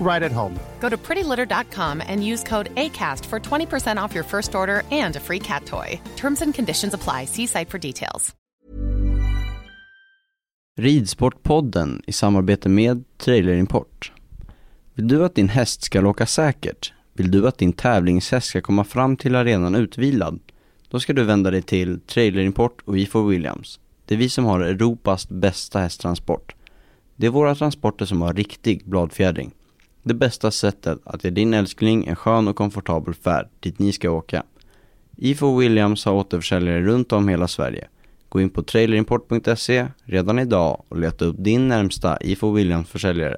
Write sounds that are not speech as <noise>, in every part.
right at home. Go to prettylitter.com and use code ACAST for 20% off your first order and a free cat toy. Terms and conditions apply. See site for details. Ridsportpodden i samarbete med Trailerimport. Vill du att din häst ska åka säkert? Vill du att din tävlingshäst ska komma fram till arenan utvilad? Då ska du vända dig till Trailerimport och E4 Williams. Det är vi som har Europas bästa hästtransport. Det är våra transporter som har riktig bladfjädring. Det bästa sättet att ge din älskling en skön och komfortabel färd dit ni ska åka. Ifo Williams har återförsäljare runt om hela Sverige. Gå in på trailerimport.se redan idag och leta upp din närmsta IFO Williams försäljare.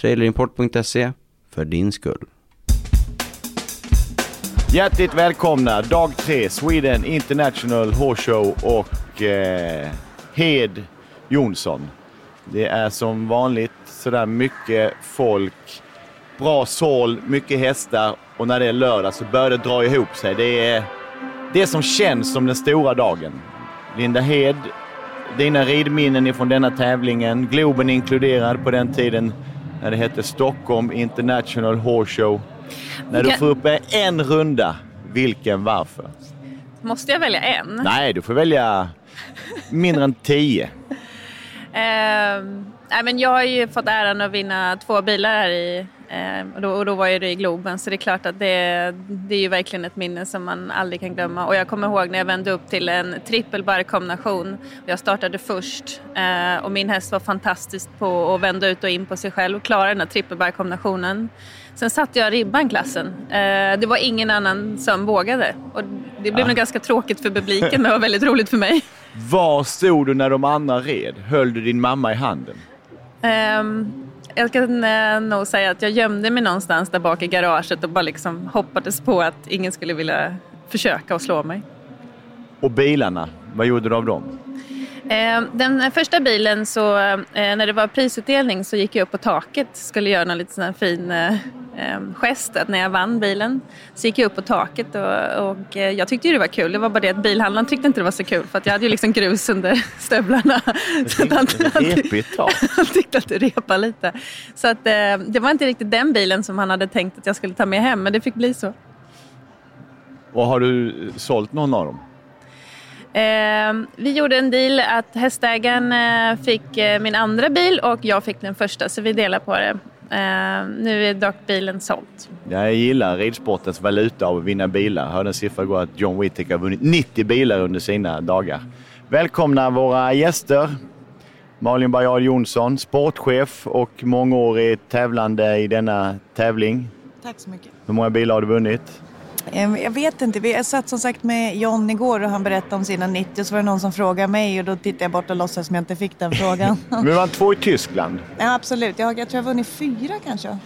Trailerimport.se för din skull. Hjärtligt välkomna dag tre Sweden International Horse Show och eh, Hed Jonsson. Det är som vanligt sådär mycket folk, bra sål, mycket hästar och när det är lördag så börjar det dra ihop sig. Det är det som känns som den stora dagen. Linda Hed, dina ridminnen ifrån denna tävlingen, Globen inkluderad på den tiden när det hette Stockholm International Horse Show. När du får upp en runda, vilken, varför? Måste jag välja en? Nej, du får välja mindre än tio. Ehm, nej, men jag har ju fått äran att vinna två bilar här i, ehm, och, då, och då var ju det i Globen så det är klart att det, det är ju verkligen ett minne som man aldrig kan glömma. Och jag kommer ihåg när jag vände upp till en trippelbarrkombination. Jag startade först eh, och min häst var fantastisk på att vända ut och in på sig själv och klara den här trippelbarkombinationen. Sen satte jag ribban klassen. Eh, det var ingen annan som vågade. Och det blev nog ganska tråkigt för publiken men det var väldigt roligt för mig. Var stod du när de andra red? Höll du din mamma i handen? Um, jag kan eh, nog säga att jag gömde mig någonstans där bak i garaget och bara liksom hoppades på att ingen skulle vilja försöka att slå mig. Och bilarna, vad gjorde du av dem? Ehm, den första bilen, så, eh, när det var prisutdelning så gick jag upp på taket skulle göra någon lite sån här fin eh, gest att när jag vann bilen. Så gick jag upp på taket och, och eh, jag tyckte ju det var kul. Det var bara det att bilhandlaren tyckte inte det var så kul för att jag hade ju liksom grus under <laughs> stövlarna. Så att han, <laughs> han, tyckte att det repade lite. Så att, eh, det var inte riktigt den bilen som han hade tänkt att jag skulle ta med hem men det fick bli så. Och har du sålt någon av dem? Eh, vi gjorde en deal att hästägaren eh, fick eh, min andra bil och jag fick den första så vi delar på det. Eh, nu är dock bilen såld. Jag gillar ridsportens valuta av att vinna bilar. Jag hörde en siffra igår att John Whittaker har vunnit 90 bilar under sina dagar. Välkomna våra gäster. Malin Bajard Jonsson, sportchef och mångårig tävlande i denna tävling. Tack så mycket. Hur många bilar har du vunnit? Ehm, Jag vet inte, vi- jag satt som sagt med John igår och han berättade om sina 90 och så var det någon som frågade mig och då tittade jag bort och låtsades som jag inte fick den frågan. <laughs> Men du vann två i Tyskland. ja, absolut, jag, jag tror jag vunnit fyra kanske.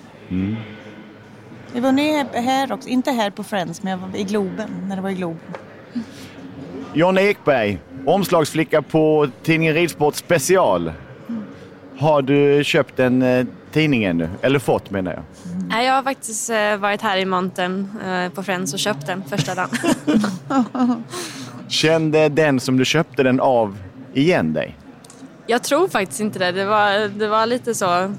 Jag har vunnit här också, inte här på Friends men jag var i Globen, när det var i Globen. John Ekberg, omslagsflicka på tidningen Ridsport Special. Har du köpt en eh, tidning ännu? Eller fått menar jag. Nej, jag har faktiskt eh, varit här i montern eh, på Friends och köpt den första dagen. <laughs> Kände den som du köpte den av igen dig? Jag tror faktiskt inte det. Det var, det var lite så.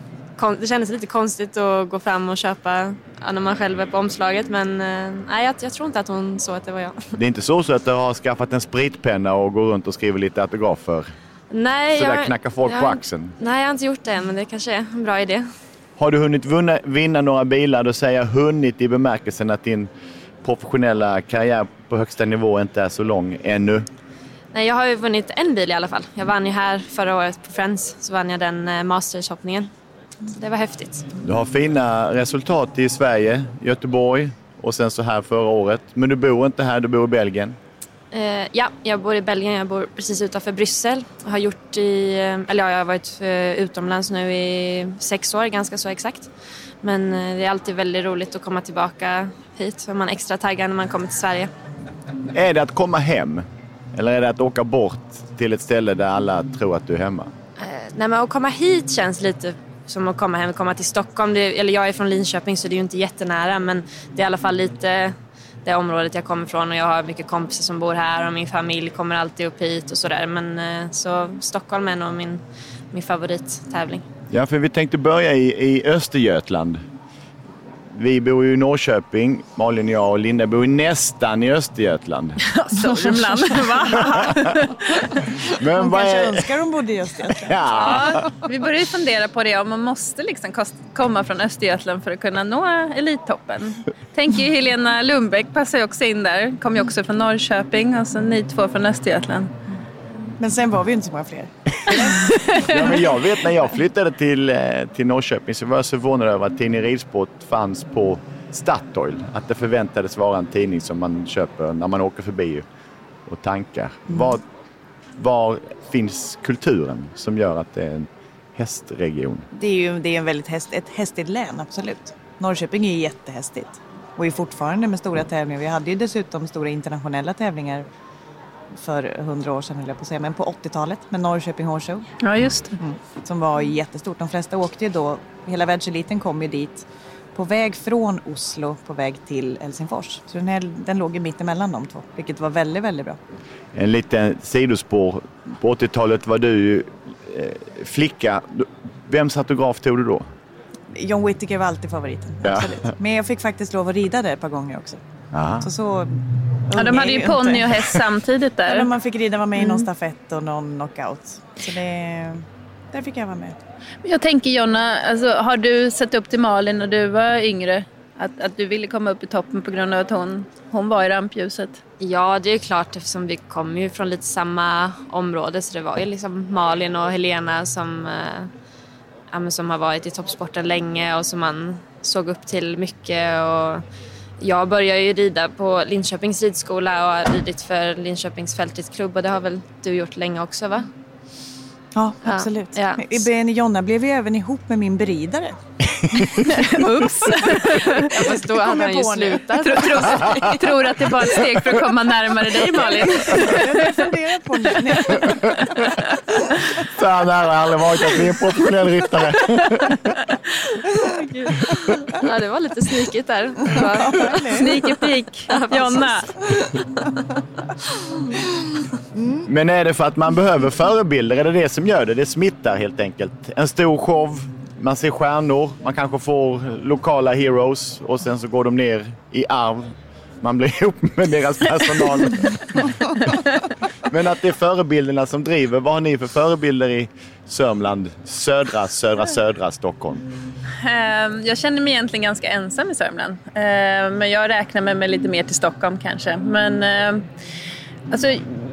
Det kändes lite konstigt att gå fram och köpa när man själv är på omslaget. Men eh, nej, jag, jag tror inte att hon såg att det var jag. Det är inte så, så att du har skaffat en spritpenna och går runt och skriver lite autografer? Nej, Sådär jag, knackar folk jag, på axeln? Nej, jag har inte gjort det än, men det kanske är en bra idé. Har du hunnit vinna, vinna några bilar? Då säger jag hunnit i bemärkelsen att din professionella karriär på högsta nivå inte är så lång ännu. Nej, jag har ju vunnit en bil i alla fall. Jag vann ju här förra året på Friends, så vann jag den eh, mastershoppningen. Så det var häftigt. Du har fina resultat i Sverige, Göteborg och sen så här förra året. Men du bor inte här, du bor i Belgien. Eh, ja, jag bor i Belgien. Jag bor precis utanför Bryssel. Jag har gjort i, eh, eller ja, jag har varit eh, utomlands nu i sex år, ganska så exakt. Men det är alltid väldigt roligt att komma tillbaka hit. För man är extra taggad när man kommer till Sverige. Är det att komma hem? Eller är det att åka bort till ett ställe där alla tror att du är hemma? Eh, nej, men att komma hit känns lite som att komma hem, komma till Stockholm. Det, eller jag är från Linköping så det är ju inte jättenära men det är i alla fall lite det området jag kommer ifrån och jag har mycket kompisar som bor här och min familj kommer alltid upp hit och sådär. Men eh, så Stockholm är nog min, min favorittävling. Ja, för vi tänkte börja i, i Östergötland. Vi bor ju i Norrköping, Malin och jag och Linda bor ju nästan i Östergötland. <laughs> Sörmland, va? <laughs> Men Hon kanske är... önskar hon bodde i Östergötland. <laughs> Ja. Ja, vi börjar ju fundera på det om man måste liksom komma från Östergötland för att kunna nå elittoppen. Tänker ju Helena Lundbäck passar ju också in där. Kommer ju också från Norrköping och så ni två från Östergötland. Men sen var vi ju inte så många fler. ja, men jag vet när jag flyttade till, eh, till Norrköping så var jag så förvånad över att tidningen Ridsport fanns på Statoil. Att det förväntades vara en tidning som man köper när man åker förbi och tankar. Var, var finns kulturen som gör att det är en hästregion? Det är ju det är en väldigt häst, ett hästigt län, absolut. Norrköping är jättehästigt. Och är fortfarande med stora tävlingar. Vi hade ju dessutom stora internationella tävlingar för hundra år sedan, höll jag på att säga, men på 80-talet med Norrköping Horse Show. Ja, just det. Som var jättestort. De flesta åkte ju då, hela världseliten kom ju dit på väg från Oslo på väg till Helsingfors. Så den, här, den låg ju mitt emellan de två, vilket var väldigt, väldigt bra. En liten sidospår. På 80-talet var du ju eh, flicka. Vems autograf tog du då? John Whittaker var alltid favoriten, Ja. absolut. Men jag fick faktiskt lov att rida där ett par gånger också. Aha. Så så... Ja, de hade ju ponny och häst samtidigt Ja, men där. man fick rida, vara med i någon stafett och någon knockout. Så det... Där fick jag vara med. Jag tänker Jonna, alltså, har du sett upp till Malin när du var yngre? Att, att du ville komma upp i toppen på grund av att hon, hon var i rampljuset? Ja, det är ju klart eftersom vi kommer ju från lite samma område så det var ju liksom Malin och Helena som, ja, men som har varit i toppsporten länge och som man såg upp till mycket. Och jag började ju rida på Linköpings ridskola och har ridit för Linköpings fältridsklubb och det har väl du gjort länge också va? Ja, Ja, absolut. ja. Men Jonna blev ju även ihop med min beridare. <laughs> Ups! Fast då hade han ju slutat. tror, tror, <laughs> tror att det var ett steg för att komma närmare dig Malin? <laughs> Jag funderar på nu. Så här nära har aldrig varit att bli en professionell ryttare. Ja, det var lite snikigt där. Ja. Sneaky peek, Jonna. Men är det för att man behöver förebilder? Är det det som gör det? Det smittar helt enkelt. En stor show, man ser stjärnor, man kanske får lokala heroes och sen så går de ner i arv. Man blir <laughs> ihop med deras personal. <laughs> Men att det är förebilderna som driver. Vad har ni för förebilder i Sörmland? Södra, södra, södra Stockholm. Ehm, Jag känner mig egentligen ganska ensam i Sörmland. Ehm, Men jag räknar mig med lite mer till Stockholm kanske. Men ehm, alltså,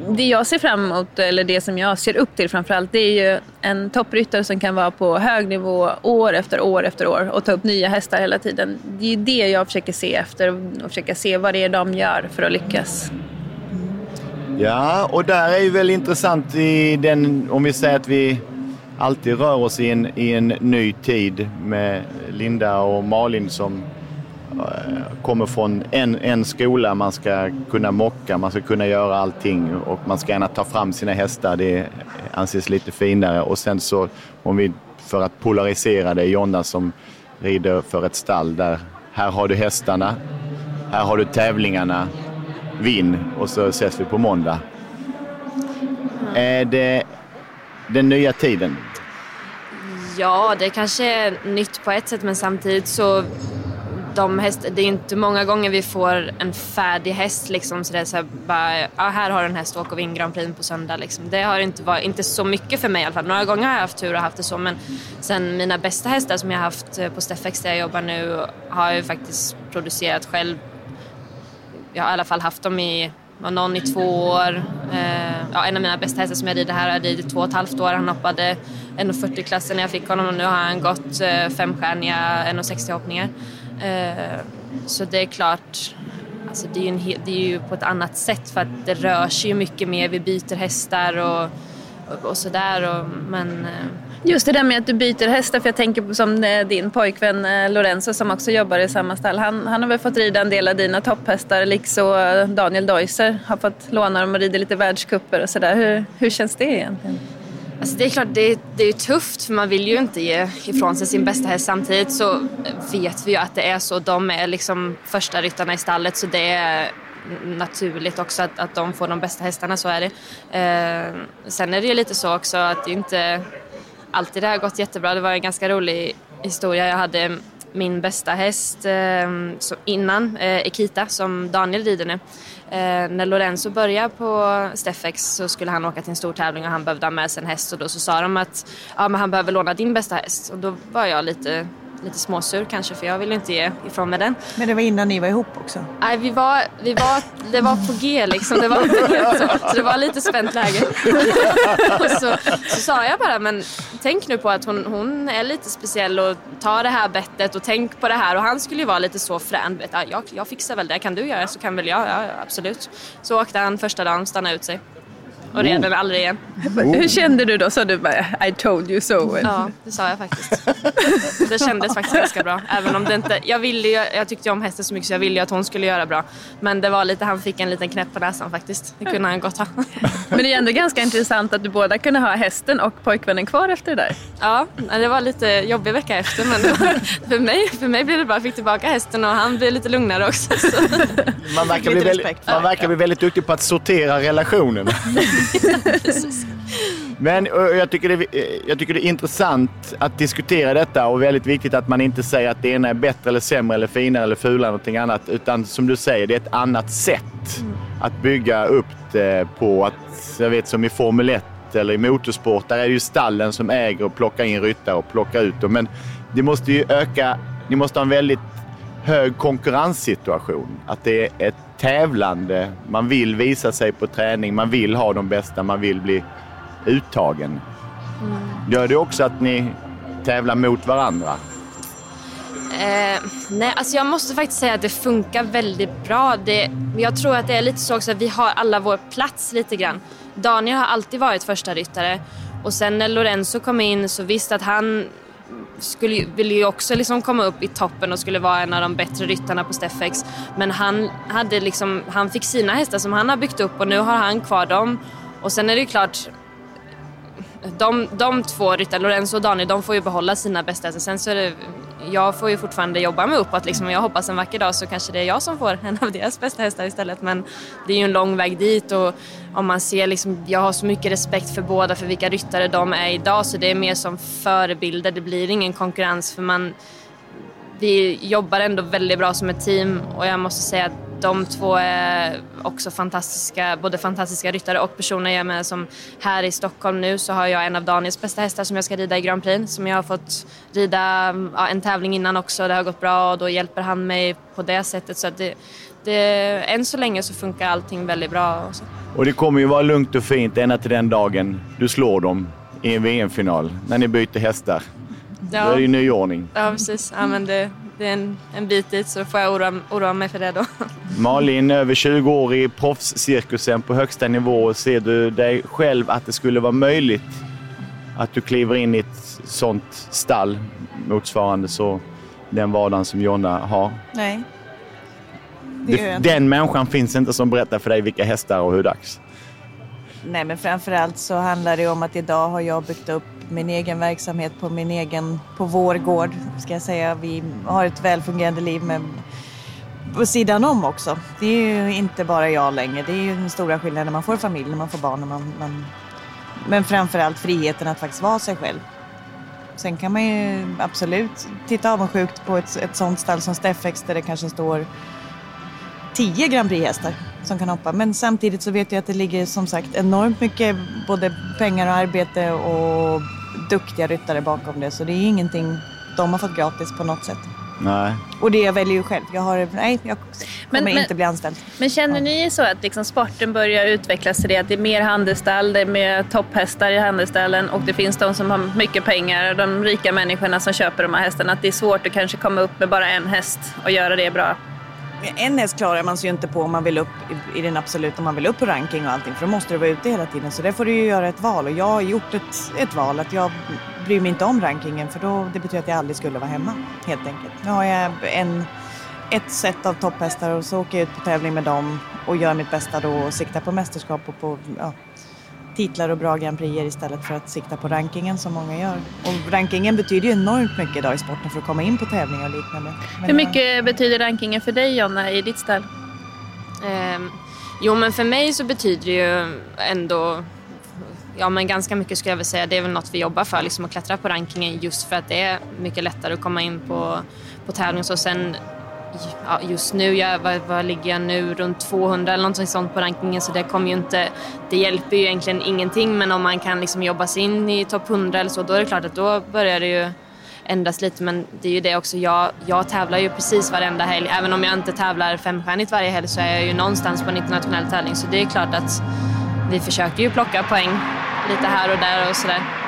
det jag ser fram emot, eller det som jag ser upp till framförallt, det är ju en toppryttare som kan vara på hög nivå år efter år efter år och ta upp nya hästar hela tiden. Det är det jag försöker se efter och försöka se vad det är de gör för att lyckas. Ja, och där är ju väl intressant i den, om vi säger att vi alltid rör oss i en, i en ny tid med Linda och Malin som Eh, kommer från en, en skola. Man ska kunna mocka, man ska kunna göra allting och man ska gärna ta fram sina hästar. Det anses lite finare. Och sen så, om vi för att polarisera det, Jonna som rider för ett stall där här har du hästarna, här har du tävlingarna, vinn och så ses vi på måndag. Är det den nya tiden? Ja, det kanske är nytt på ett sätt men samtidigt så de häst, det är inte många gånger vi får en färdig häst liksom så det är så här, bara, ja, här har du en häst åk och vinn Grand Prix på söndag liksom. Det har inte varit, inte så mycket för mig i alla fall. Några gånger har jag haft tur och haft det så men sen mina bästa hästar som jag har haft eh, på Steffex där jag jobbar nu har jag ju faktiskt producerat själv. Jag har i alla fall haft dem i var någon i två år. Eh, ja, en av mina bästa hästar som jag rider här har jag ridit två och ett halvt år. Han hoppade 1,40-klassen när jag fick honom och nu har han gått eh, femstjärniga 1,60 hoppningar. Eh, så det är klart, alltså det, är en, det är ju på ett annat sätt för att det rör sig ju mycket mer. Vi byter hästar och, och, och sådär. Men, eh. Just det där med att du byter hästar, för jag tänker på som eh, din pojkvän eh, Lorenzo som också jobbar i samma stall. Han, han har väl fått rida en del av dina topphästar, liksom Daniel Deuser har fått låna dem och rida lite världscuper och sådär. Hur, hur känns det egentligen? Alltså det är klart, det, det är tufft för man vill ju inte ge ifrån sig sin bästa häst. Samtidigt så vet vi ju att det är så. De är liksom första ryttarna i stallet så det är naturligt också att, att de får de bästa hästarna, så är det. Eh, sen är det ju lite så också att det inte alltid det har gått jättebra. Det var en ganska rolig historia. Jag hade min bästa häst eh, innan, eh, Ekita, som Daniel rider nu. Eh, när Lorenzo började på Steffex så skulle han åka till en stor tävling och han behövde ha med sig en häst och då så sa de att ja, men han behöver låna din bästa häst och då var jag lite lite småsur kanske för jag ville inte ge ifrån mig den. Men det var innan ni var ihop också? Nej, vi var, vi var, det var på G liksom. Det var så, så det var lite spänt läge. <laughs> och så, så sa jag bara, men tänk nu på att hon, hon är lite speciell och ta det här bettet och tänk på det här. Och han skulle ju vara lite så frän. Ja, jag, jag fixar väl det, kan du göra så kan väl jag? Ja, absolut. Så åkte han första dagen, stannade ut sig och red den aldrig igen. Oh. Hur kände du då? Sa du bara I told you so? Ja, det sa jag faktiskt. <laughs> Det kändes faktiskt ganska bra. Även om det inte, jag, ville ju, jag tyckte om hästen så mycket så jag ville ju att hon skulle göra bra. Men det var lite, han fick en liten knäpp på näsan faktiskt. Det kunde han gott ha. <laughs> Men det är ändå ganska intressant att du båda kunde ha hästen och pojkvännen kvar efter det där. Ja, det var lite jobbig vecka efter men för, mig, för mig blev det bra. Jag fick tillbaka hästen och han blev lite lugnare också. Så. Man verkar, bli väldigt, man verkar bli väldigt duktig på att sortera relationen. <laughs> <laughs> Men jag tycker, det, jag tycker det är intressant att diskutera detta och väldigt viktigt att man inte säger att det ena är bättre eller sämre eller finare eller fulare eller någonting annat. Utan som du säger, det är ett annat sätt mm. att bygga upp det på. Att, jag vet som i Formel 1 eller i motorsport, där är det ju stallen som äger och plockar in ryttare och plockar ut dem. Men det måste ju öka, ni måste ha en väldigt hög konkurrenssituation. Att det är ett tävlande. Man vill visa sig på träning, man vill ha de bästa, man vill bli uttagen. Mm. Gör det också att ni tävlar mot varandra? Eh, nej, alltså jag måste faktiskt säga att det funkar väldigt bra. Det, jag tror att det är lite så också att vi har alla vår plats lite grann. Daniel har alltid varit första ryttare och sen när Lorenzo kom in så visste att han skulle, ville ju också liksom komma upp i toppen och skulle vara en av de bättre ryttarna på Steffex. Men han, hade liksom, han fick sina hästar som han har byggt upp och nu har han kvar dem. Och sen är det ju klart, de, de två ryttarna, Lorenzo och Daniel, de får ju behålla sina bästa hästar. Sen så är det jag får ju fortfarande jobba mig uppåt liksom. Jag hoppas en vacker dag så kanske det är jag som får en av deras bästa hästar istället. Men det är ju en lång väg dit och om man ser liksom, jag har så mycket respekt för båda, för vilka ryttare de är idag så det är mer som förebilder. Det blir ingen konkurrens för man, vi jobbar ändå väldigt bra som ett team och jag måste säga att de två är också fantastiska, både fantastiska ryttare och personer. Jag menar, som här i Stockholm nu så har jag en av Daniels bästa hästar som jag ska rida i Grand Prix som jag har fått rida ja, en tävling innan också. Det har gått bra och då hjälper han mig på det sättet. Så det, det, än så länge så funkar allting väldigt bra. Och, så. och det kommer ju vara lugnt och fint ända till den dagen du slår dem i en VM-final när ni byter hästar. Ja. Då är det ju ny ordning. Ja, precis. Ja, men det, det är en, en bit dit så får jag oroa, oroa mig för det då. <laughs> Malin, över 20 år i proffscirkusen på högsta nivå. Ser du dig själv att det skulle vara möjligt att du kliver in i ett sånt stall motsvarande så den vardagen som Jonna har? Nej. Det den människan finns inte som berättar för dig vilka hästar och hur dags. Nej, men framförallt så handlar det om att idag har jag byggt upp min egen verksamhet på min egen, på vår gård ska jag säga. Vi har ett välfungerande liv med på sidan om också. Det är ju inte bara jag längre. Det är ju den stora skillnaden när man får familj, när man får barn När man, man Men framförallt friheten att faktiskt vara sig själv. Sen kan man ju absolut titta avundsjukt på ett, ett sånt stall som Steffex där det kanske står 10 Grand Prix-hästar som kan hoppa. Men samtidigt så vet jag att det ligger som sagt enormt mycket både pengar och arbete och duktiga ryttare bakom det. Så det är ingenting de har fått gratis på något sätt. Nej. Och det jag väljer ju själv. Jag har, nej, jag kommer Men- men- inte bli anställd. Men känner ni så att liksom sporten börjar utvecklas till det att det är mer handelsstall, det är mer topphästar i handelsstallen och det finns de som har mycket pengar, de rika människorna som köper de här hästarna, att det är svårt att kanske komma upp med bara en häst och göra det bra? En häst klarar man sig ju inte på om man vill upp i, i den absoluta, om man vill upp på ranking och allting. För då måste du vara ute hela tiden. Så där får du ju göra ett val. Och jag har gjort ett, ett val att jag bryr mig inte om rankingen. För då, det betyder att jag aldrig skulle vara hemma helt enkelt. Nu har jag en, ett set av topphästar och så åker jag ut på tävling med dem och gör mitt bästa då och siktar på mästerskap och på ja, titlar och bra Grand Prix istället för att sikta på rankingen som många gör. Och rankingen betyder ju enormt mycket idag i sporten för att komma in på tävlingar och liknande. Men Hur jag- mycket betyder rankingen för dig Jonna i ditt stall? Ehm, jo, men för mig så betyder det ju ändå Ja men ganska mycket skulle jag vilja säga. Det är väl något vi jobbar för, liksom att klättra på rankingen just för att det är mycket lättare att komma in på, på tävling. Så sen ja, just nu, jag, var, var ligger jag nu? Runt 200 eller något sånt på rankingen så det kommer ju inte, det hjälper ju egentligen ingenting men om man kan liksom jobba sig in i topp 100 eller så då är det klart att då börjar det ju ändras lite men det är ju det också, jag, jag tävlar ju precis varenda helg. Även om jag inte tävlar femstjärnigt varje helg så är jag ju någonstans på en internationell tävling så det är klart att vi försöker ju plocka poäng lite här och där och sådär.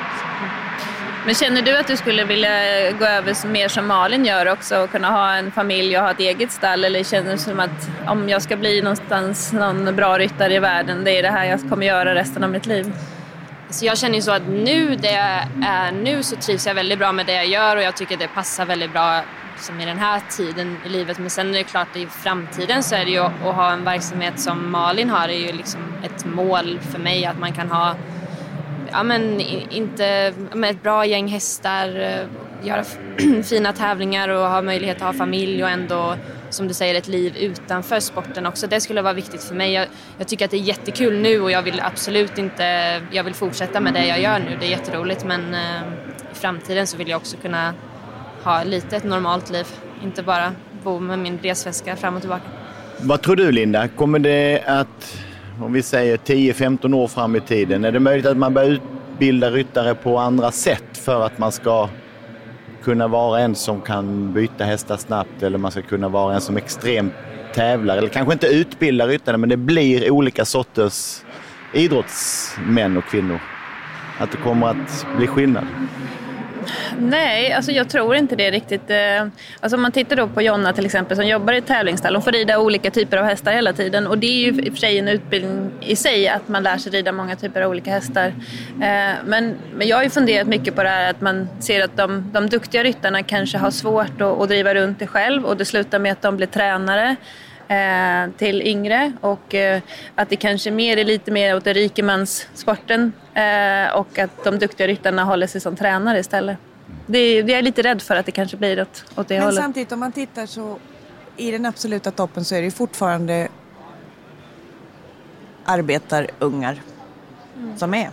Men känner du att du skulle vilja gå över mer som Malin gör också och kunna ha en familj och ha ett eget stall? Eller känner du som att om jag ska bli någonstans någon bra ryttare i världen, det är det här jag kommer göra resten av mitt liv? Så jag känner ju så att nu, det jag är nu så trivs jag väldigt bra med det jag gör och jag tycker det passar väldigt bra som i den här tiden i livet. Men sen är det klart i framtiden så är det ju att ha en verksamhet som Malin har är ju liksom ett mål för mig att man kan ha ja, men inte, med ett bra gäng hästar, eh, göra <clears throat> fina tävlingar och ha möjlighet att ha familj och ändå, som du säger, ett liv utanför sporten också. Det skulle vara viktigt för mig. Jag, jag tycker att det är jättekul nu och jag vill absolut inte, jag vill fortsätta med det jag gör nu. Det är jätteroligt men eh, i framtiden så vill jag också kunna ha lite ett normalt liv. Inte bara bo med min resväska fram och tillbaka. Vad tror du Linda? Kommer det att, om vi säger 10-15 år fram i tiden, är det möjligt att man börjar utbilda ryttare på andra sätt för att man ska kunna vara en som kan byta hästar snabbt eller man ska kunna vara en som extremt tävlar eller kanske inte utbilda ryttare men det blir olika sorters idrottsmän och kvinnor. Att det kommer att bli skillnad. Nej, alltså jag tror inte det riktigt. Eh, alltså om man tittar då på Jonna till exempel som jobbar i tävlingsstall. Hon får rida olika typer av hästar hela tiden och det är ju i och för sig en utbildning i sig att man lär sig rida många typer av olika hästar. Eh, men, men jag har ju funderat mycket på det här att man ser att de, de duktiga ryttarna kanske har svårt att, att driva runt det själv och det slutar med att de blir tränare eh, till yngre och eh, att det kanske mer är lite mer åt det rikemanssporten eh, och att de duktiga ryttarna håller sig som tränare istället. Det är, jag är lite rädd för att det kanske blir åt, åt det Men hållet. samtidigt om man tittar så i den absoluta toppen så är det ju fortfarande arbetarungar som är.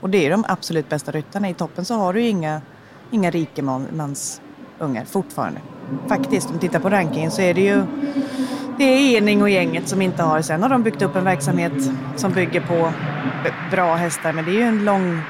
Och det är de absolut bästa ryttarna. I toppen så har du ju inga, inga rikemansungar fortfarande. Faktiskt, om du tittar på rankingen så är det ju det är Ening och gänget som inte har. Sen har de byggt upp en verksamhet som bygger på bra hästar men det är ju en lång,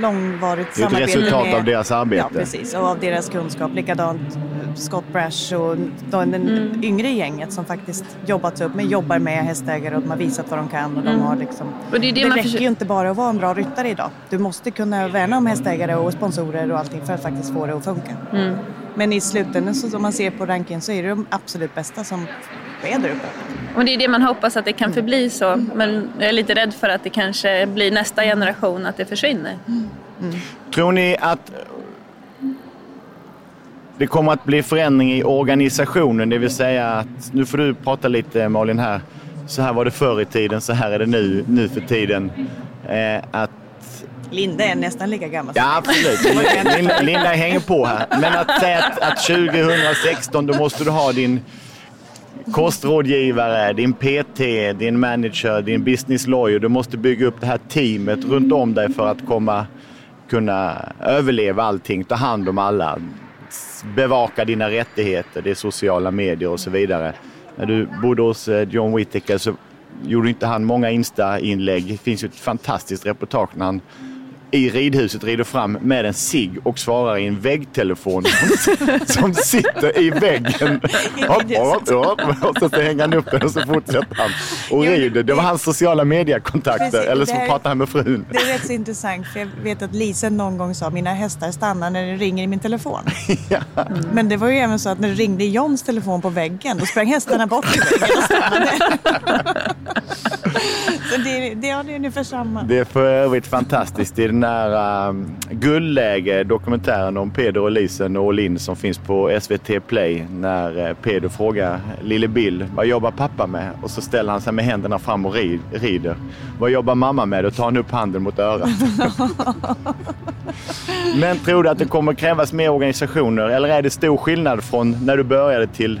långvarigt Det är ett samarbete resultat med, av deras arbete. Ja, precis. Och av deras kunskap. Likadant Scott Brash och de, den Mm. yngre gänget som faktiskt jobbat upp med, jobbar med hästägare och de har visat vad de kan och de Mm. har liksom... Och det är det man räcker försöker- ju inte bara att vara en bra ryttare idag. Du måste kunna värna om hästägare och sponsorer och allting för att faktiskt få det att funka. Mm. Men i slutändan, så, om man ser på rankingen, så är det de absolut bästa som där uppe. Och det är det man hoppas att det kan förbli så. Men jag är lite rädd för att det kanske blir nästa generation att det försvinner. Tror ni att det kommer att bli förändring i organisationen? Det vill säga att, nu får du prata lite Malin här, så här var det förr i tiden, så här är det nu, nu för tiden. Eh, att, Linda är nästan lika gammal som ja absolut, <laughs> Linda, Linda hänger på här. Men att säga att, att 2016 då måste du ha din kostrådgivare, din PT, din manager, din business lawyer. Du måste bygga upp det här teamet runt om dig för att komma, kunna överleva allting, ta hand om alla, bevaka dina rättigheter, det är sociala medier och så vidare. När du bodde hos eh, John Whittaker så gjorde inte han många Insta-inlägg. Det finns ju ett fantastiskt reportage när han i ridhuset rider fram med en sig och svarar i en väggtelefon <laughs> som, sitter i väggen. <laughs> och så hänger han upp den och så fortsätter han och rider. Det var hans sociala mediekontakter. Eller så pratar han med frun. Det är rätt så intressant för jag vet att Lisen någon gång sa mina hästar stannar när det ringer i min telefon. <laughs> ja. Men det var ju även så att när det ringde i Johns telefon på väggen då sprang hästarna bort i väggen och stannade. Så det, det, ja, det är ungefär samma. Det är för övrigt fantastiskt i den här um, Guldläge dokumentären om Peder och Lisen och Linn som finns på SVT Play när uh, Peder frågar lille Bill vad jobbar pappa med? Och så ställer han sig med händerna fram och rid, rider. Vad jobbar mamma med? Då tar han upp handen mot örat. <laughs> Men tror du att det kommer krävas mer organisationer eller är det stor skillnad från när du började till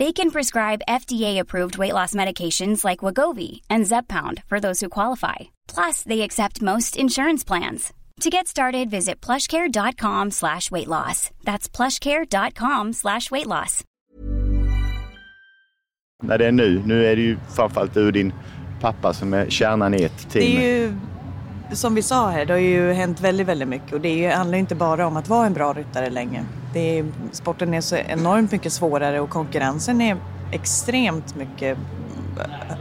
They can prescribe FDA-approved weight loss medications like Wagovi and Zepbound for those who qualify. Plus, they accept most insurance plans. To get started, visit plushcare.com slash weight loss. That's plushcare.com slash weight loss. När det är nu, nu är det ju framförallt du och din pappa som är kärnan i ett team. Det är ju, som vi sa här, det har ju hänt väldigt, väldigt mycket och det handlar ju, handlar inte bara om att vara en bra ryttare länge. Det är, sporten är så enormt mycket svårare och konkurrensen är extremt mycket eh,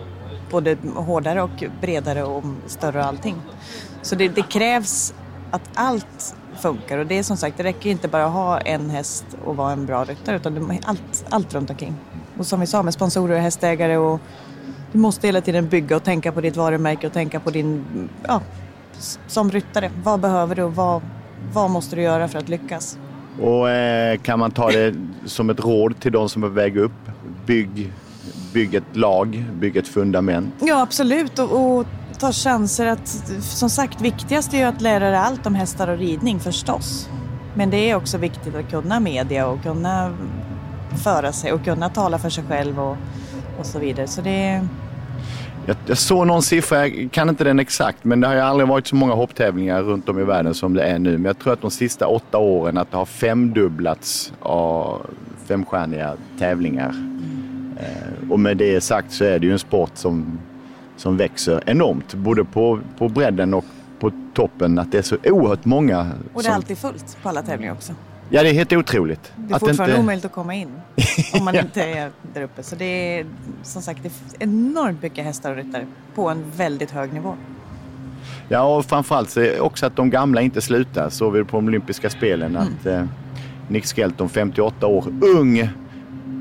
både hårdare och bredare och större och allting. Så det, det krävs att allt funkar och det är som sagt, det räcker inte bara att ha en häst och vara en bra ryttare utan det är allt, allt runt omkring. Och som vi sa med sponsorer och hästägare och Du måste hela tiden bygga och tänka på ditt varumärke och tänka på din, ja, som ryttare. Vad behöver du och vad, vad måste du göra för att lyckas? Och eh, kan man ta det som ett råd till de som är på väg upp? Bygg, bygg ett lag, bygg ett fundament. Ja, absolut. Och, och ta chanser att, som sagt, viktigast är ju att lära dig allt om hästar och ridning förstås. Men det är också viktigt att kunna media och kunna föra sig och kunna tala för sig själv och, och så vidare. Så det. Jag, jag såg någon siffra, jag kan inte den exakt, men det har ju aldrig varit så många hopptävlingar runt om i världen som det är nu. Men jag tror att de sista åtta åren att det har femdubblats av femstjärniga tävlingar. Eh, och med det sagt så är det ju en sport som, som växer enormt, både på, på bredden och på toppen. Att det är så oerhört många. Och det är som, alltid fullt på alla tävlingar också. Ja, det är helt otroligt. Det är Att fortfarande inte- omöjligt att komma in <laughs> om man inte är där uppe. Så det är som sagt det är enormt mycket hästar och ryttare på en väldigt hög nivå. Ja, och framförallt så också att de gamla inte slutar. Så vi på de olympiska spelen att eh, Nick Skelton, 58 år, ung,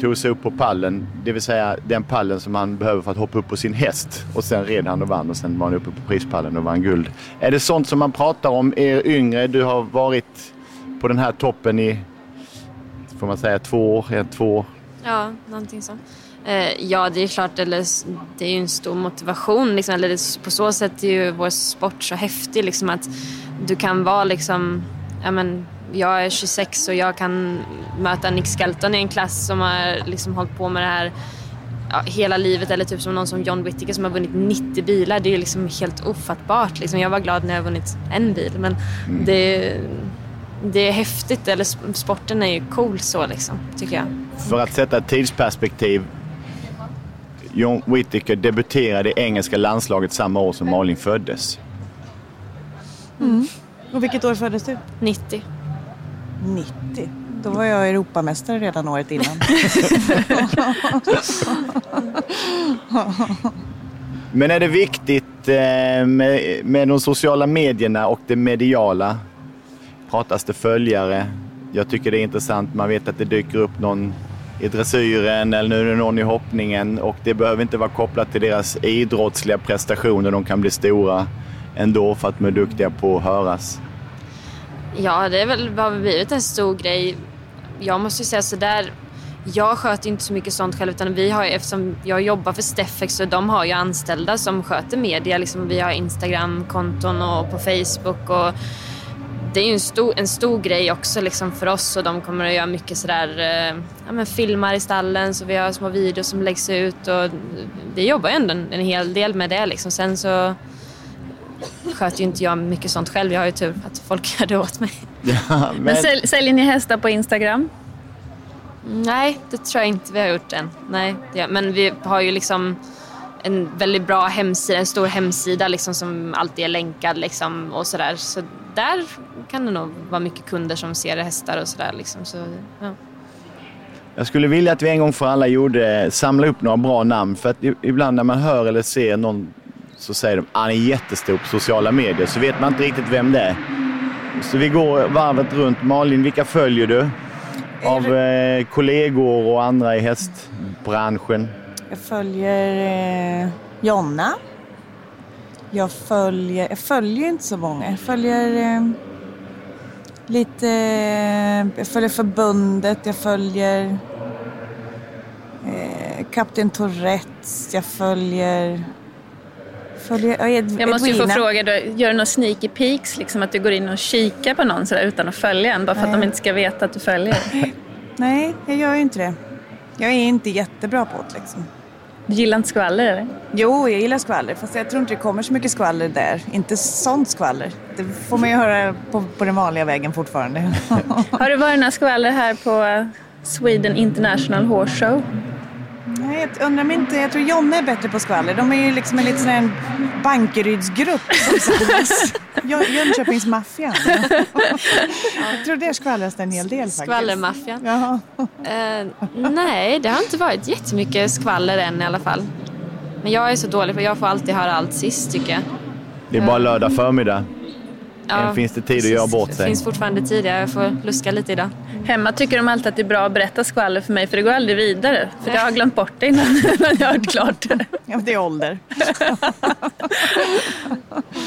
tog sig upp på pallen. Det vill säga den pallen som han behöver för att hoppa upp på sin häst. Och sen red han och vann och sen var han uppe på prispallen och vann guld. Är det sånt som man pratar om er yngre? Du har varit på den här toppen i, får man säga, två år? Ja, två år. Ja, någonting sånt. Eh, ja, det är klart, eller, det är ju en stor motivation. Liksom, eller på så sätt är ju vår sport så häftig. Liksom, att du kan vara liksom, ja, men, jag är 26 och jag kan möta Nick Skelton i en klass som har liksom, hållit på med det här ja, hela livet. Eller typ som någon som John Whittaker som har vunnit 90 bilar. Det är liksom helt ofattbart. Liksom. Jag var glad när jag vunnit en bil. Men det, det är häftigt. Eller sp- sporten är ju cool så liksom, tycker jag. För att sätta ett tidsperspektiv. John Whittaker debuterade i engelska landslaget samma år som Malin föddes. Mm. Och vilket år föddes du? 90. 90. Då var jag Europamästare redan året innan. <laughs> Men är det viktigt eh, med, med de sociala medierna och det mediala? Pratas det följare? Jag tycker det är intressant. Man vet att det dyker upp någon i dressyren eller nu är det någon i hoppningen och det behöver inte vara kopplat till deras idrottsliga prestationer. De kan bli stora ändå för att de är duktiga på att höras. Ja, det är väl, har väl blivit en stor grej. Jag måste ju säga sådär, jag sköter inte så mycket sånt själv utan vi har ju, eftersom jag jobbar för Steffex så de har ju anställda som sköter media. Liksom, vi har Instagram-konton och på Facebook och det är ju en stor, en stor grej också liksom för oss och de kommer att göra mycket sådär, eh, ja, men filmar i stallen så vi har små videos som läggs ut och vi jobbar ju ändå en, en hel del med det liksom. Sen så sköter ju inte jag mycket sånt själv. Jag har ju tur att folk <laughs> gör det åt mig. Ja, Men säl, säljer ni hästar på Instagram? Nej, det tror jag inte vi har gjort än. Nej, det, men vi har ju liksom en väldigt bra hemsida, en stor hemsida liksom som alltid är länkad liksom och sådär. Så där kan det nog vara mycket kunder som ser hästar och sådär liksom. Så, ja. Jag skulle vilja att vi en gång för alla gjorde, samla upp några bra namn. För att ibland när man hör eller ser någon så säger de att han är jättestor på sociala medier. Så vet man inte riktigt vem det är. Så vi går varvet runt. Malin, vilka följer du? Av eh, kollegor och andra i hästbranschen. Jag följer eh, Jonna. Jag följer, jag följer inte så många. Jag följer eh, lite, jag följer förbundet, jag följer eh, Kapten Tourettes, jag följer, följer Ed, Jag måste ju få fråga, då, gör du några sneaky peeks? Liksom att du går in och kikar på någon sådär utan att följa en? Bara för att Nej. de inte ska veta att du följer? Nej, jag gör ju inte det. Jag är inte jättebra på det liksom. Du gillar inte skvaller? Jo, jag gillar skvaller. Fast jag tror inte det kommer så mycket skvaller där. Inte sånt skvaller. Det får man ju höra på, på den vanliga vägen fortfarande. Har det varit några skvaller här på Sweden International Horse Show? Nej, jag undrar om inte... Jag tror Jonne är bättre på skvaller. De är ju liksom en liten sån här Bankerydsgrupp <laughs> Jönköpingsmaffian. jag tror det skvallras det en hel del faktiskt. Skvallermaffian? Eh, nej, det har inte varit jättemycket skvaller än i alla fall. Men jag är så dålig för jag får alltid höra allt sist tycker jag. Det är bara lördag förmiddag. Än finns det tid att göra bort Det sig. finns fortfarande tid. Jag får luska lite idag. Hemma tycker de alltid att det är bra att berätta skvaller för mig för det går aldrig vidare. För jag har glömt bort det innan, <laughs> innan jag har hört klart det. Ja, det är ålder. <laughs>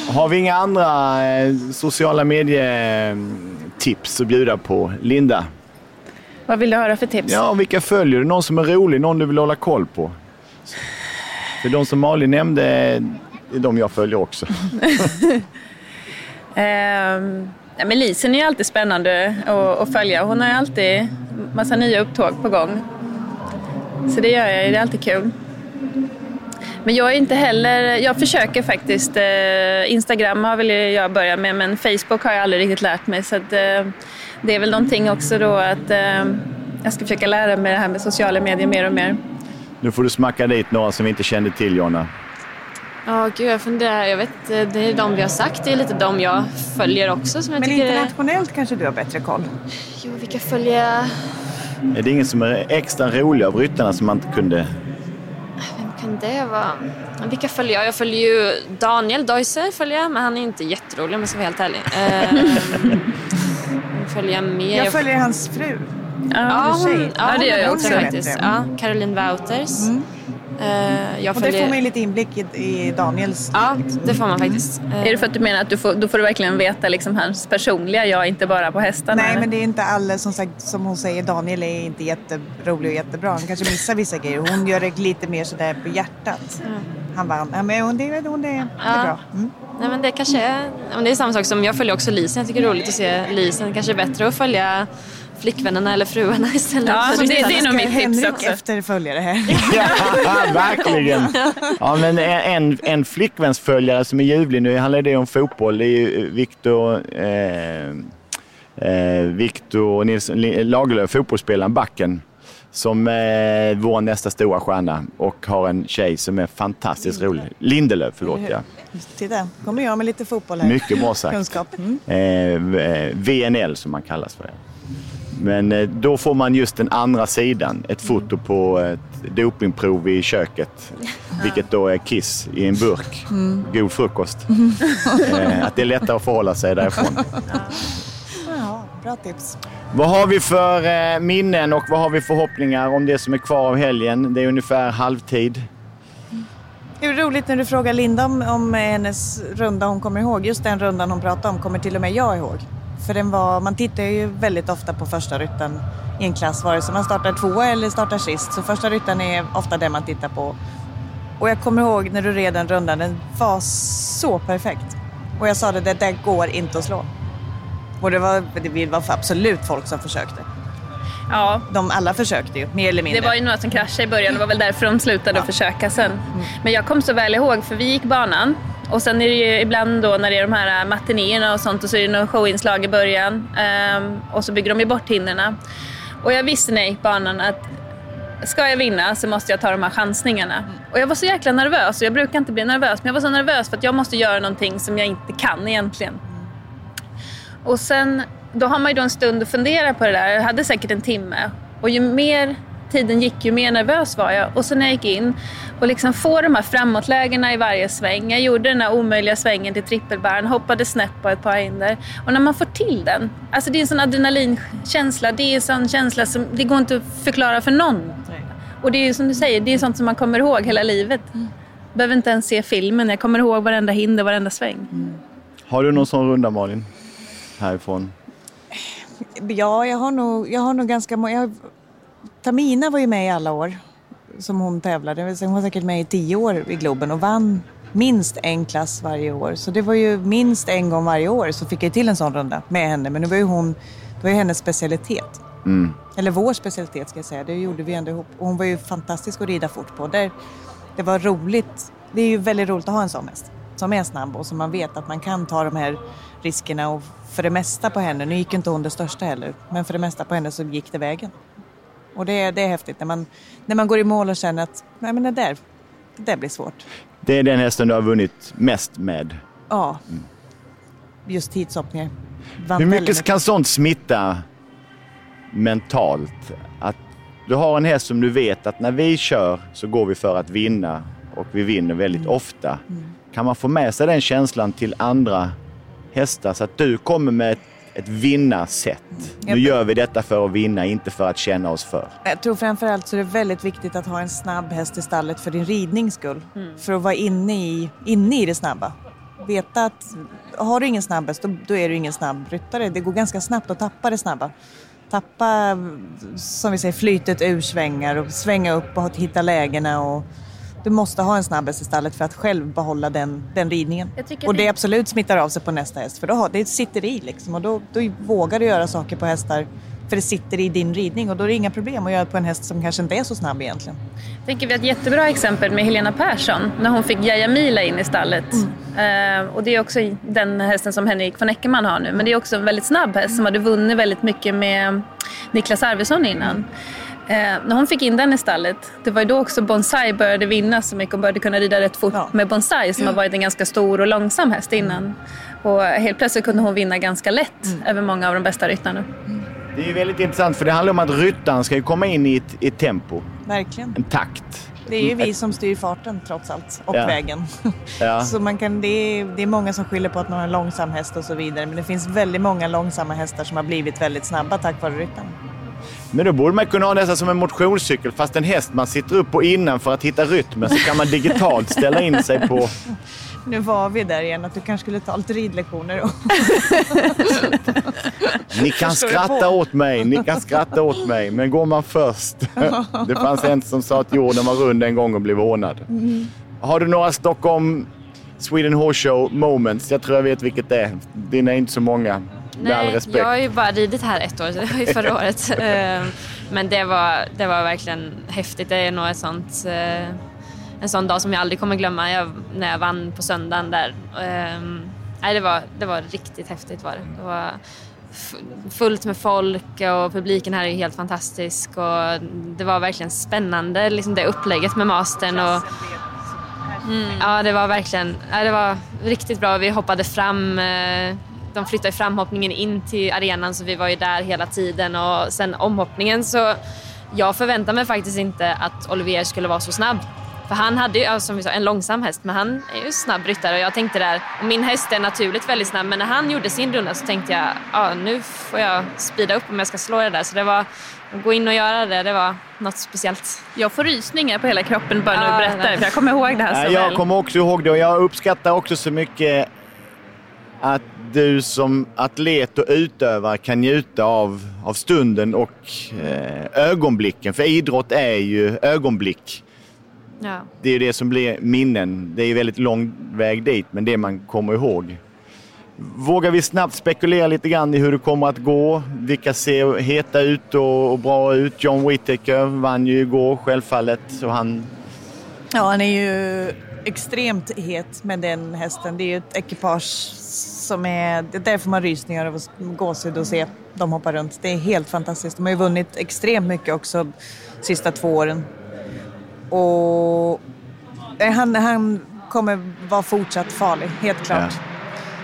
Har vi inga andra eh, sociala medietips att bjuda på? Linda? Vad vill du höra för tips? Ja, vilka följer du? Någon som är rolig? Någon du vill hålla koll på? För de som Malin nämnde är de jag följer också. <laughs> Ehm, ja, men Lisen är ju alltid spännande att, att följa. Hon har ju alltid massa nya upptåg på gång. Så det gör jag ju, det är alltid kul. Men jag är inte heller, jag försöker faktiskt, eh, Instagram har väl jag börjat med men Facebook har jag aldrig riktigt lärt mig så att, eh, det är väl någonting också då att eh, jag ska försöka lära mig det här med sociala medier mer och mer. Nu får du smacka dit några som vi inte kände till, Jonna. Ja, gud jag funderar. Jag vet, eh, det är de vi har sagt. Det är lite de jag följer också som jag Men tycker är... internationellt kanske du har bättre koll? Jo, vilka följer? Är det ingen som är extra rolig av ryttarna som man inte kunde... Vem kan det vara? Vilka följer jag? Jag följer ju Daniel Deusser, följer jag, men han är inte jätterolig om jag ska vara helt ärlig. <laughs> Eh, vem följer jag mer? Jag följer hans fru. Ja, hon, ja, det gör jag också faktiskt. Ja, Caroline Wouters. Eh, jag Och det får man ju lite inblick i, i Daniels... Ja, det får man faktiskt. Eh, Är det för att du menar att du får, då får du verkligen veta liksom hans personliga jag, inte bara på hästarna? Nej, eller? men det är inte alla som sagt, som hon säger, Daniel är inte jätterolig och jättebra. Han kanske missar vissa grejer. Hon gör det lite mer sådär på hjärtat. Han vann. Ja, men hon, det, hon, det, det är Ja. bra. Mm. Nej, men det kanske är... men Det är samma sak som jag följer också Lisen. Jag tycker det är roligt att se Lisen. Kanske är bättre att följa flickvännerna eller fruarna istället Ja, men det- det är nog mitt tips Henrik också. efter följare här. <laughs> Ja, <laughs> verkligen! Ja, men en, en flickvänsföljare som är ljuvlig nu, handlar det om fotboll, det är ju Viktor eh, eh, Victor Nilsson Lagerlöf, fotbollsspelaren, backen, som eh, vår nästa stora stjärna och har en tjej som är fantastiskt rolig. Lindelöf, förlåt ja. Titta, kommer jag med lite fotboll här. Mycket bra sagt. Kunskap. Mm. Eh, eh, VNL som man kallas för. Men eh, då får man just den andra sidan, ett foto på ett dopingprov i köket. <laughs> Vilket då är kiss i en burk. Mm. God frukost. <laughs> eh, att det är lättare att förhålla sig därifrån. <laughs> Ja, bra tips. Vad har vi för eh, minnen och vad har vi förhoppningar om det som är kvar av helgen? Det är ungefär halvtid. Det är roligt när du frågar Linda om, om hennes runda hon kommer ihåg. Just den rundan hon pratade om kommer till och med jag ihåg. För den var, man tittar ju väldigt ofta på första rytten i en klass, vare sig man startar tvåa eller startar sist. Så första rytten är ofta den man tittar på. Och jag kommer ihåg när du red den rundan, den var så perfekt. Och jag sa det, det där går inte att slå. Och det var, det var absolut folk som försökte. Ja, De alla försökte ju, mer eller mindre. Det var ju några som kraschade i början, det var väl därför de slutade att försöka sen. Men jag kom så väl ihåg, för vi gick banan och sen är det ju ibland då när det är de här äh, matinéerna och sånt och så är det några showinslag i början ehm, och så bygger de ju bort hindren. Och jag visste när jag gick banan att ska jag vinna så måste jag ta de här chansningarna. Och jag var så jäkla nervös och jag brukar inte bli nervös men jag var så nervös för att jag måste göra någonting som jag inte kan egentligen. Och sen, då har man ju då en stund att fundera på det där. Jag hade säkert en timme. Och ju mer tiden gick, ju mer nervös var jag. Och så när jag gick in och liksom få de här framåtlägena i varje sväng. Jag gjorde den här omöjliga svängen till trippelbärn, hoppade snett på ett par hinder. Och när man får till den, alltså det är en sån adrenalinkänsla. Det är en sån känsla som, det går inte att förklara för någon. Och det är ju som du säger, det är sånt som man kommer ihåg hela livet. Behöver inte ens se filmen, jag kommer ihåg varenda hinder, varenda sväng. Har du någon sån runda Malin? Härifrån? Ja, jag har nog, jag har nog ganska många. Tamina var ju med i alla år som hon tävlade. Hon var säkert med i tio år i Globen och vann minst en klass varje år. Så det var ju minst en gång varje år så fick jag till en sån runda med henne. Men det var ju hon, det var ju hennes specialitet. Mm. Eller vår specialitet ska jag säga. Det gjorde vi ändå ihop. Och hon var ju fantastisk att rida fort på. Där, det var roligt. Det är ju väldigt roligt att ha en sån häst. Som är snabb och som man vet att man kan ta de här riskerna. Och för det mesta på henne, nu gick inte hon det största heller, men för det mesta på henne så gick det vägen. Och det, är- det är häftigt när man, när man går i mål och känner att nej men det där, det där blir svårt. Det är den hästen du har vunnit mest med. Ja, just tidshoppningar. Vann Hur väldigt mycket kan sånt smitta mentalt? Att du har en häst som du vet att när vi kör så går vi för att vinna och vi vinner väldigt ofta. Kan man få med sig den känslan till andra hästar så att du kommer med ett, ett vinnarsätt. Nu gör vi detta för att vinna, inte för att känna oss för. Jag tror framförallt så är det väldigt viktigt att ha en snabb häst i stallet för din ridnings skull. Mm. För att vara inne i, inne i det snabba. Veta att har du ingen snabb häst, då, då är du ingen snabb ryttare. Det går ganska snabbt att tappa det snabba. Tappa, som vi säger, flytet ur svängar och svänga upp och hitta lägena. Och, du måste ha en snabb häst i stallet för att själv behålla den, den ridningen. Jag Och det det- absolut smittar av sig på nästa häst. För då har, det sitter i liksom. Och då, då vågar du göra saker på hästar för det sitter i din ridning. Och då är det inga problem att göra på en häst som kanske inte är så snabb egentligen. tänker vi har ett jättebra exempel med Helena Persson när hon fick Jaja Mila in i stallet. Mm. Eh, och det är också den hästen som Henrik von Eckermann har nu. Men det är också en väldigt snabb häst som hade vunnit väldigt mycket med Niklas Arvidsson innan. Eh, när hon fick in den i stallet, det var ju då också Bonsai började vinna så mycket och började kunna rida rätt fort med Bonsai som har varit en ganska stor och långsam häst innan. Och helt plötsligt kunde hon vinna ganska lätt Mm. över många av de bästa ryttarna. Det är ju väldigt intressant för det handlar om att ryttaren ska ju komma in i ett, ett tempo, Verkligen. en takt. Det är ju vi som styr farten trots allt och Ja. vägen. <laughs> Ja. Så man kan, det, är, det är många som skyller på att man har en långsam häst och så vidare. Men det finns väldigt många långsamma hästar som har blivit väldigt snabba tack vare ryttaren. Men då borde man kunna ha nästan som en motionscykel fast en häst man sitter upp på innan för att hitta rytmen så kan man digitalt ställa in sig på... <laughs> Nu var vi där igen att du kanske skulle ta lite ridlektioner. Ni kan skratta åt mig, ni kan skratta åt mig, men går man först. <laughs> Det fanns en som sa att jorden var rund en gång och blev ordnad. Mm. Har du några Stockholm Sweden Horse Show moments? Jag tror jag vet vilket det är. Dina är inte så många. Med all respekt. jag har ju bara ridit här ett år, så det var ju förra <laughs> året. Eh, Men det var, det var verkligen häftigt. Det är nog ett sånt, eh, en sån dag som jag aldrig kommer glömma. Jag, när jag vann på söndagen där. Ehm, Nej, det, var, det var riktigt häftigt. Var det. det var fullt med folk och publiken här är helt fantastisk. Och det var verkligen spännande, liksom det upplägget med mastern. Och, Ja, det var verkligen ja, det var riktigt bra. Vi hoppade fram. eh, De flyttade framhoppningen in till arenan så vi var ju där hela tiden. Och sen omhoppningen så jag förväntade mig faktiskt inte att Olivier skulle vara så snabb. För han hade ju, som vi sa, en långsam häst, men han är ju snabb ryttare. Och jag tänkte där, och min häst är naturligt väldigt snabb, men när han gjorde sin runda så tänkte jag, ja nu får jag speeda upp om jag ska slå det där. Så det var, att gå in och göra det, det var något speciellt. Jag får rysningar på hela kroppen bara när du Ja, berättar för jag kommer ihåg det här så Nej, jag väl. kommer också ihåg det och jag uppskattar också så mycket att du som atlet och utövare kan njuta av, av stunden och eh, ögonblicken. För idrott är ju ögonblick. Ja. Det är ju det som blir minnen. Det är ju väldigt lång väg dit, men det man kommer ihåg. Vågar vi snabbt spekulera lite grann i hur det kommer att gå? Vilka ser heta ut och, och bra ut? John Whittaker vann ju igår självfallet. Så han Ja, han är ju extremt het med den hästen. Det är ju ett ekipage som är... Det är därför man rysningar av gåshud och se dem hoppa runt. Det är helt fantastiskt. De har ju vunnit extremt mycket också de sista två åren. Och eh, han, han kommer vara fortsatt farlig, helt klart.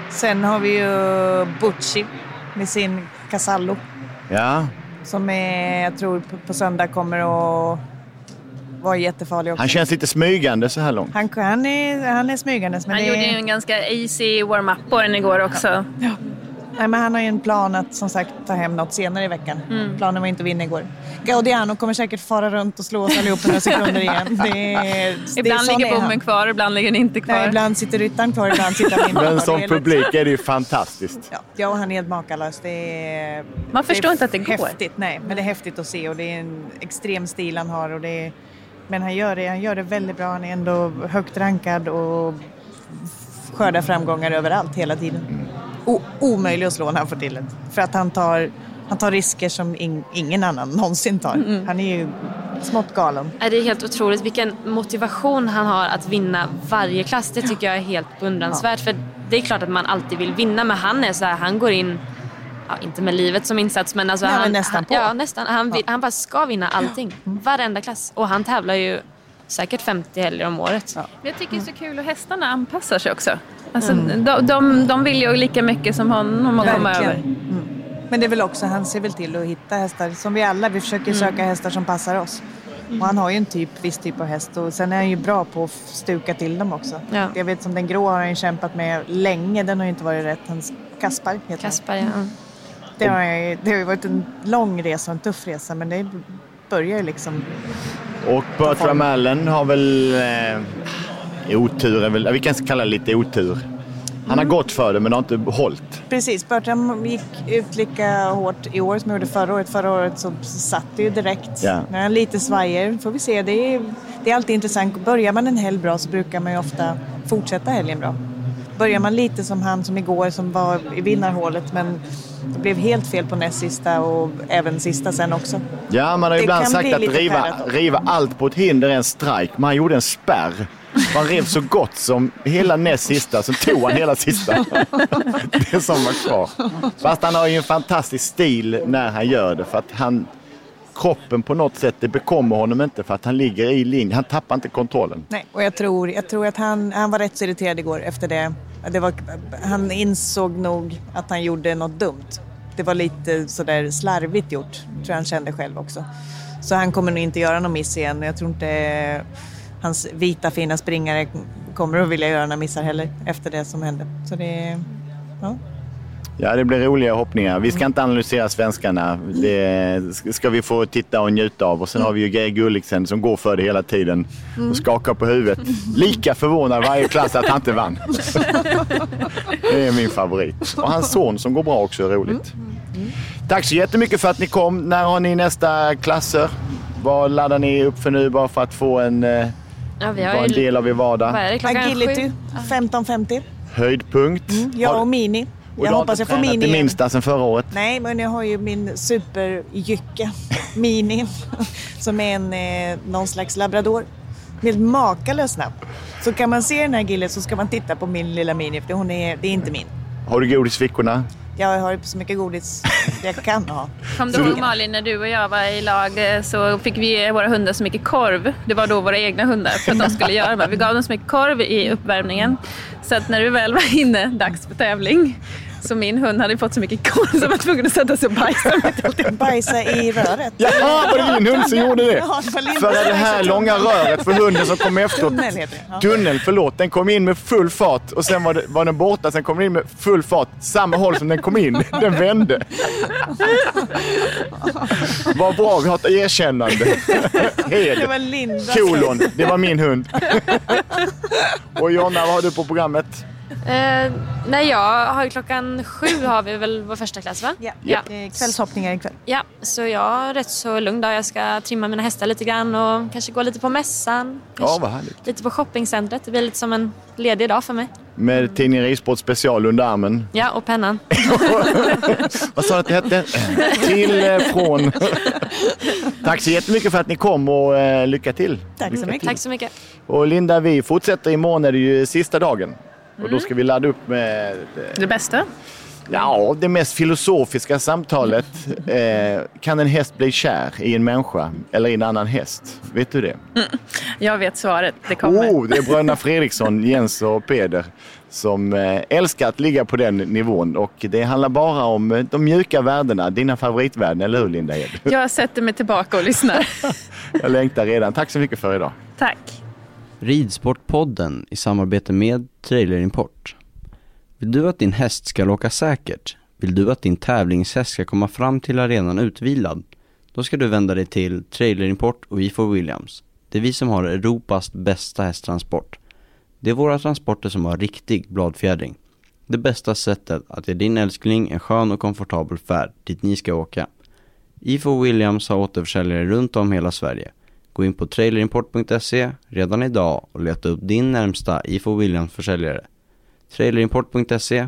Sen har vi ju Butchi med sin Casallo. Ja, Som är, jag tror på söndag kommer att vara jättefarlig också. han känns lite smygande så här långt. Han, han, är, han är smygandes. Men Han det gjorde ju är, en ganska easy warm-up på den igår också. nej, men han har ju en plan att som sagt ta hem något senare i veckan. Mm. Planen var inte att vinna igår. Gaudiano kommer säkert fara runt och slå oss allihop några sekunder igen. <laughs> Det det Ibland ligger bommen kvar, ibland ligger den inte kvar. Nej, ibland sitter ryttaren kvar, ibland sitter han inte Men kvar. som är lite- publik är det ju fantastiskt. Ja, jag och han är helt makalös. Det är, Man förstår är inte att det går. Häftigt, nej, men det är häftigt att se och det är en extrem stil han har. Och det är, men han gör, det, han gör det väldigt bra. Han är ändå högt rankad och skördar framgångar överallt hela tiden. O, omöjlig att slå när han får till det. För att han tar, han tar risker som in, ingen annan någonsin tar. Han är ju smått galen. Det är helt otroligt vilken motivation han har att vinna varje klass. Det tycker jag är helt beundransvärt. För det är klart att man alltid vill vinna men han är så här, han går in, ja, inte med livet som insats men alltså Nej, men han, nästan han, på. Ja, nästan. Han, vill, han bara ska vinna allting. Varenda klass. Och han tävlar ju säkert 50 helger om året. Men jag tycker det är så kul hur hästarna anpassar sig också. Alltså, de, de, de vill ju lika mycket som honom att komma över. Men det är väl också, han ser väl till att hitta hästar, som vi alla, vi försöker söka hästar som passar oss. Och han har ju en typ, viss typ av häst och sen är han ju bra på att stuka till dem också. Ja. Jag vet som den grå har han ju kämpat med länge, den har ju inte varit rätt. Hans Kaspar heter Kaspar, ja. Han. Det har, det har ju varit en lång resa och en tuff resa men det börjar ju liksom... Och Bertram Allen har väl eh, otur, är väl, vi kan kalla det lite otur. Han har gått för det men har inte hållit. Precis, Bertram gick ut lika hårt i år som jag gjorde förra året. Förra året så satt det ju direkt. Ja. Nu är han lite svajer, får vi se. Det är, det är alltid intressant. Börjar man en helg bra så brukar man ju ofta fortsätta helgen bra. Börjar man lite som han som igår som var i vinnarhålet men det blev helt fel på näst sista och även sista sen också. Ja, man har Det ibland sagt att riva, riva allt på ett hinder är en strike. Men han gjorde en spärr. Han rev så gott som hela näst sista, så tog han hela sista. <laughs> Det som var kvar. Fast han har ju en fantastisk stil när han gör det. För att han, kroppen på något sätt, det bekommer honom inte för att han ligger i linje. Han tappar inte kontrollen. Nej, och jag tror, jag tror att han, han var rätt så irriterad igår efter det. det var, han insåg nog att han gjorde något dumt. Det var lite sådär slarvigt gjort, tror jag han kände själv också. Så han kommer nog inte göra någon miss igen. Jag tror inte hans vita fina springare kommer att vilja göra några missar heller efter det som hände. Så det, ja. Ja, det blir roliga hoppningar. Vi ska inte analysera svenskarna. Det ska vi få titta och njuta av. Och sen har vi ju Geir Gulliksen som går för det hela tiden Mm. och skakar på huvudet. Lika förvånad varje klass att han inte vann. <laughs> Det är min favorit. Och hans son som går bra också är roligt. Tack så jättemycket för att ni kom. När har ni nästa klasser? Vad laddar ni upp för nu bara för att få en, eh, Ja, vi en del av er vardag? Vad är det, klockan Agility, sju? 15.50. Höjdpunkt? Jag Har- och Mini. Och Jag hoppas jag får Mini det igen. minsta sedan förra året? Nej, men jag har ju min superjycke, <laughs> Mini, som är en, eh, någon slags labrador. Helt makalöst snabb. Så kan man se den här gillen så ska man titta på min lilla Mini, för hon är, det är inte min. Har du godis i fickorna? Jag har så mycket godis jag kan ha. <laughs> Kom du ihåg Malin när du och jag var i lag eh, så fick vi ge våra hundar så mycket korv. Det var då våra egna hundar för att de skulle göra det. Vi gav dem så mycket korv i uppvärmningen. Så att när du väl var inne, dags för tävling, så min hund hade fått så mycket korv så jag var tvungen att sätta sig och bajsa mitt. Bajsa i röret. Jaha, var det din hund som gjorde det? För det här långa röret för hunden som kom efteråt. Tunnel heter det. Ja. Tunnel, förlåt. Den kom in med full fart och sen var, det, var den borta. Sen kom den in med full fart, samma håll som den kom in. Den vände. Vad bra, vi har ett erkännande. Hed. Det var Linda. Kolon, det var min hund. Och Jonna, vad har du på programmet? Eh, nej, jag har ju klockan sju har vi väl vår första klass va? Ja, Ja. det är kvällshoppningar ikväll. Ja, så jag har rätt så lugn dag. Jag ska trimma mina hästar lite grann och kanske gå lite på mässan. Ja, vad härligt. Lite på shoppingcentret. Det blir lite som en ledig dag för mig. Med tidningen Ridsport special under armen. Ja, och pennan. <laughs> Vad sa du att det hette? Till, eh, från. <laughs> Tack så jättemycket för att ni kom och eh, lycka till. Tack så mycket. Tack så mycket. Och Linda, vi fortsätter imorgon är det ju sista dagen. Och då ska vi ladda upp med eh, Det bästa? ja, det mest filosofiska samtalet. <laughs> Eh, kan en häst bli kär i en människa eller i en annan häst? Vet du det? Jag vet svaret. Det kommer. Oh, det är bröderna Fredriksson, <laughs> Jens och Peder som eh, älskar att ligga på den nivån. Och det handlar bara om eh, de mjuka värdena, dina favoritvärden, eller hur Linda Hed? Jag sätter mig tillbaka och lyssnar. <laughs> Jag längtar redan. Tack så mycket för idag. Tack. Ridsportpodden i samarbete med Trailerimport. Vill du att din häst ska åka säkert? Vill du att din tävlingshäst ska komma fram till arenan utvilad? Då ska du vända dig till Trailerimport och Ifo Williams. Det är vi som har Europas bästa hästtransport. Det är våra transporter som har riktig bladfjädring. Det bästa sättet att ge din älskling en skön och komfortabel färd dit ni ska åka. Ifo Williams har återförsäljare runt om hela Sverige. Gå in på trailerimport.se redan idag och leta upp din närmsta IFO Williams försäljare. Trailerimport.se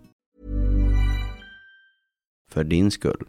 För din skull.